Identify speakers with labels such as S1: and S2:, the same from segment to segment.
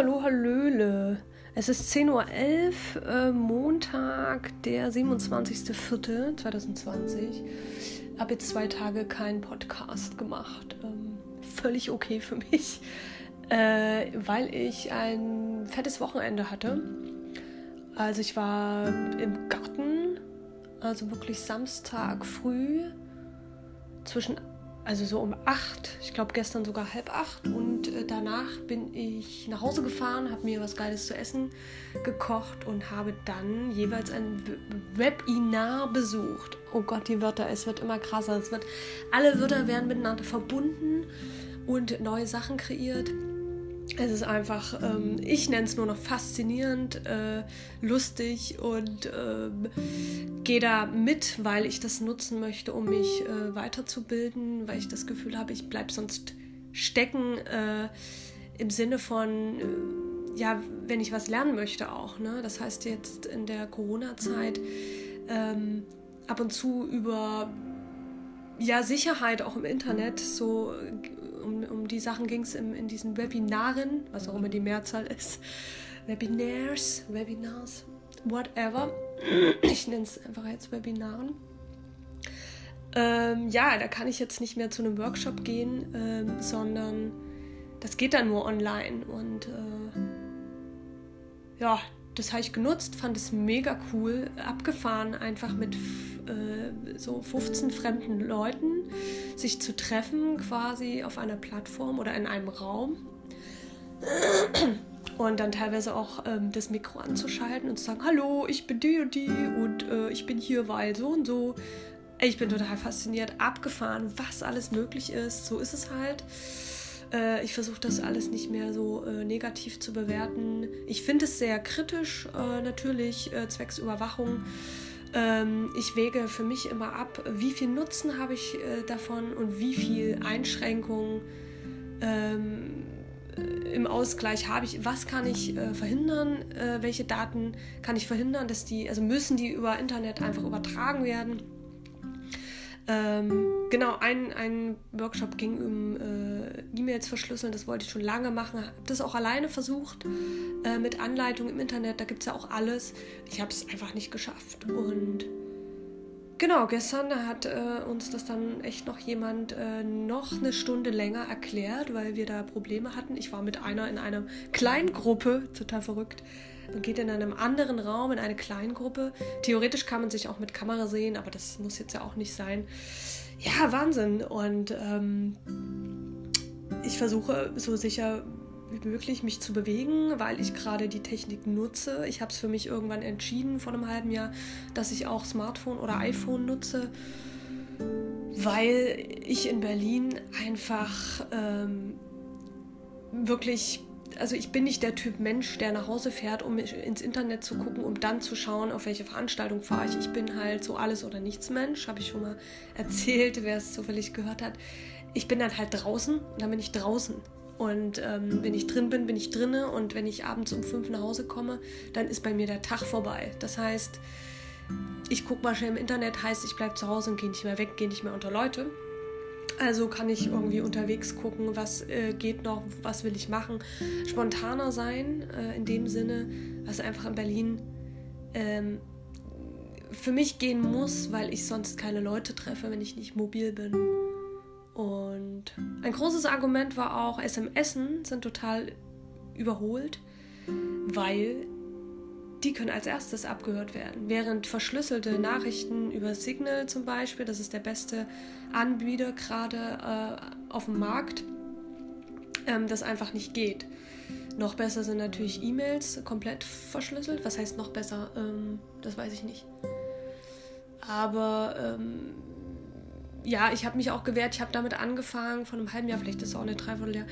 S1: Hallihallo, Hallöle. Es ist 10.11 Uhr, äh, Montag, der 27.04.2020. Habe jetzt zwei Tage keinen Podcast gemacht. Ähm, völlig okay für mich, äh, weil ich ein fettes Wochenende hatte. Also ich war im Garten, also wirklich Samstag früh zwischen also so um acht, ich glaube gestern sogar halb acht. Und äh, danach bin ich nach Hause gefahren, habe mir was Geiles zu essen gekocht und habe dann jeweils ein Webinar besucht. Oh Gott, die Wörter, es wird immer krasser. Es wird, alle Wörter werden miteinander verbunden und neue Sachen kreiert. Es ist einfach, ähm, ich nenne es nur noch faszinierend, äh, lustig und äh, gehe da mit, weil ich das nutzen möchte, um mich äh, weiterzubilden, weil ich das Gefühl habe, ich bleibe sonst stecken äh, im Sinne von, äh, ja, wenn ich was lernen möchte auch. Ne? Das heißt jetzt in der Corona-Zeit ähm, ab und zu über ja, Sicherheit auch im Internet so um, um die Sachen ging es in diesen Webinaren, was auch immer die Mehrzahl ist. Webinars, Webinars, whatever. Ich nenne es einfach jetzt Webinaren. Ähm, ja, da kann ich jetzt nicht mehr zu einem Workshop gehen, ähm, sondern das geht dann nur online. Und äh, ja, das habe ich genutzt, fand es mega cool, abgefahren, einfach mit äh, so 15 fremden Leuten sich zu treffen, quasi auf einer Plattform oder in einem Raum. Und dann teilweise auch ähm, das Mikro anzuschalten und zu sagen, hallo, ich bin die und die und äh, ich bin hier, weil so und so. Ich bin total fasziniert, abgefahren, was alles möglich ist. So ist es halt. Äh, ich versuche das alles nicht mehr so äh, negativ zu bewerten. Ich finde es sehr kritisch, äh, natürlich, äh, zwecks Überwachung. Ähm, ich wege für mich immer ab, wie viel Nutzen habe ich äh, davon und wie viel Einschränkungen ähm, im Ausgleich habe ich, was kann ich äh, verhindern, welche Daten kann ich verhindern, dass die, also müssen die über Internet einfach übertragen werden. Ähm, genau, ein, ein Workshop ging um äh, E-Mails verschlüsseln, das wollte ich schon lange machen. Habe das auch alleine versucht, äh, mit Anleitung im Internet, da gibt es ja auch alles. Ich habe es einfach nicht geschafft. Und genau, gestern hat äh, uns das dann echt noch jemand äh, noch eine Stunde länger erklärt, weil wir da Probleme hatten. Ich war mit einer in einer kleinen Gruppe, total verrückt. Man geht in einem anderen Raum, in eine Kleingruppe. Theoretisch kann man sich auch mit Kamera sehen, aber das muss jetzt ja auch nicht sein. Ja, Wahnsinn. Und ähm, ich versuche so sicher möglich mich zu bewegen, weil ich gerade die Technik nutze. Ich habe es für mich irgendwann entschieden vor einem halben Jahr, dass ich auch Smartphone oder iPhone nutze, weil ich in Berlin einfach ähm, wirklich also ich bin nicht der Typ Mensch, der nach Hause fährt, um ins Internet zu gucken, um dann zu schauen, auf welche Veranstaltung fahre ich. Ich bin halt so alles oder nichts Mensch, habe ich schon mal erzählt, wer es zufällig gehört hat. Ich bin dann halt draußen und dann bin ich draußen. Und ähm, wenn ich drin bin, bin ich drinne. Und wenn ich abends um fünf nach Hause komme, dann ist bei mir der Tag vorbei. Das heißt, ich gucke mal schnell im Internet, heißt, ich bleibe zu Hause und gehe nicht mehr weg, gehe nicht mehr unter Leute. Also kann ich irgendwie unterwegs gucken, was äh, geht noch, was will ich machen. Spontaner sein, äh, in dem Sinne, was einfach in Berlin ähm, für mich gehen muss, weil ich sonst keine Leute treffe, wenn ich nicht mobil bin. Und ein großes Argument war auch, SMS sind total überholt, weil die können als erstes abgehört werden. Während verschlüsselte Nachrichten über Signal zum Beispiel, das ist der beste Anbieter gerade äh, auf dem Markt, ähm, das einfach nicht geht. Noch besser sind natürlich E-Mails komplett verschlüsselt. Was heißt noch besser? Ähm, das weiß ich nicht. Aber ähm, ja, ich habe mich auch gewehrt. Ich habe damit angefangen, von einem halben Jahr, vielleicht ist es auch eine Dreivierteljahr,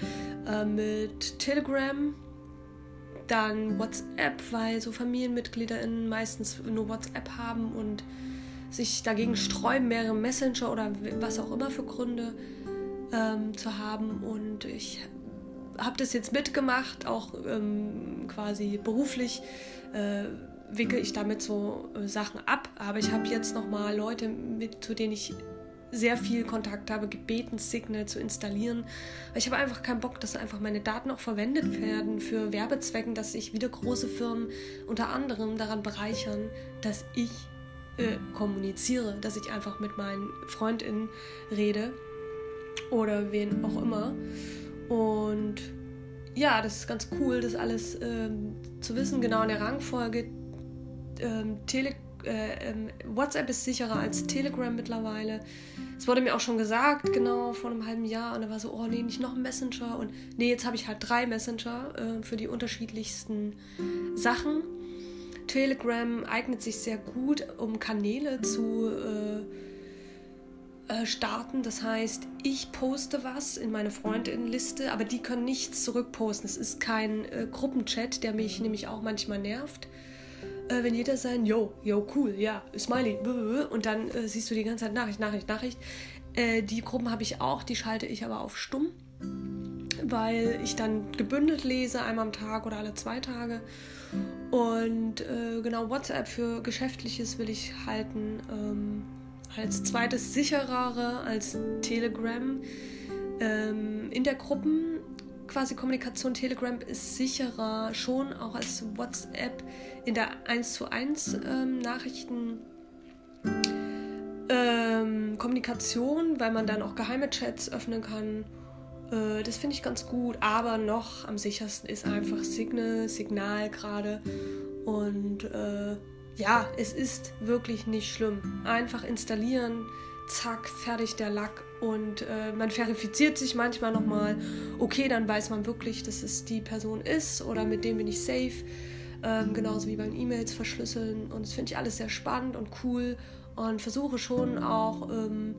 S1: äh, mit Telegram dann WhatsApp, weil so FamilienmitgliederInnen meistens nur WhatsApp haben und sich dagegen sträuben, mehrere Messenger oder was auch immer für Gründe ähm, zu haben. Und ich habe das jetzt mitgemacht, auch ähm, quasi beruflich äh, wickel ich damit so äh, Sachen ab. Aber ich habe jetzt nochmal Leute, mit, zu denen ich sehr viel Kontakt habe, gebeten, Signal zu installieren. Ich habe einfach keinen Bock, dass einfach meine Daten auch verwendet werden für Werbezwecken, dass sich wieder große Firmen unter anderem daran bereichern, dass ich äh, kommuniziere, dass ich einfach mit meinen FreundInnen rede oder wen auch immer. Und ja, das ist ganz cool, das alles ähm, zu wissen, genau in der Rangfolge. Ähm, Tele äh, ähm, WhatsApp ist sicherer als Telegram mittlerweile. Es wurde mir auch schon gesagt, genau vor einem halben Jahr. Und da war so, oh nee, nicht noch ein Messenger. Und nee, jetzt habe ich halt drei Messenger äh, für die unterschiedlichsten Sachen. Telegram eignet sich sehr gut, um Kanäle zu äh, äh, starten. Das heißt, ich poste was in meine Freundinnenliste, aber die können nichts zurückposten. Es ist kein äh, Gruppenchat, der mich nämlich auch manchmal nervt. Äh, wenn jeder sein, yo, yo, cool, ja, Smiley, und dann äh, siehst du die ganze Zeit Nachricht, Nachricht, Nachricht. Äh, die Gruppen habe ich auch, die schalte ich aber auf stumm weil ich dann gebündelt lese, einmal am Tag oder alle zwei Tage. Und äh, genau, WhatsApp für Geschäftliches will ich halten ähm, als zweites sicherere als Telegram. Ähm, in der Gruppen quasi Kommunikation Telegram ist sicherer schon auch als WhatsApp in der 1 zu 1 ähm, Nachrichten ähm, Kommunikation, weil man dann auch geheime Chats öffnen kann äh, das finde ich ganz gut, aber noch am sichersten ist einfach Signal, Signal gerade. Und äh, ja, es ist wirklich nicht schlimm. Einfach installieren, zack, fertig der Lack. Und äh, man verifiziert sich manchmal nochmal. Okay, dann weiß man wirklich, dass es die Person ist oder mit dem bin ich safe. Ähm, genauso wie beim E-Mails verschlüsseln. Und das finde ich alles sehr spannend und cool. Und versuche schon auch. Ähm,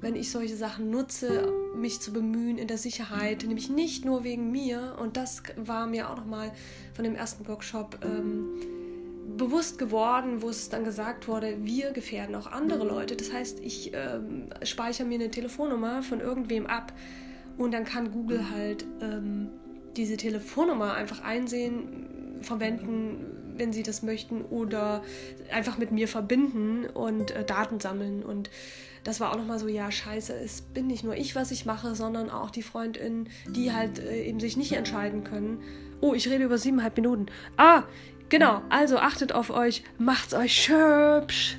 S1: wenn ich solche Sachen nutze, mich zu bemühen in der Sicherheit, nämlich nicht nur wegen mir. Und das war mir auch nochmal von dem ersten Workshop ähm, bewusst geworden, wo es dann gesagt wurde, wir gefährden auch andere Leute. Das heißt, ich ähm, speichere mir eine Telefonnummer von irgendwem ab und dann kann Google halt ähm, diese Telefonnummer einfach einsehen, verwenden, wenn sie das möchten, oder einfach mit mir verbinden und äh, Daten sammeln. Und das war auch nochmal so, ja, scheiße, es bin nicht nur ich, was ich mache, sondern auch die Freundinnen, die halt äh, eben sich nicht entscheiden können. Oh, ich rede über siebeneinhalb Minuten. Ah, genau, also achtet auf euch, macht's euch schöpsch.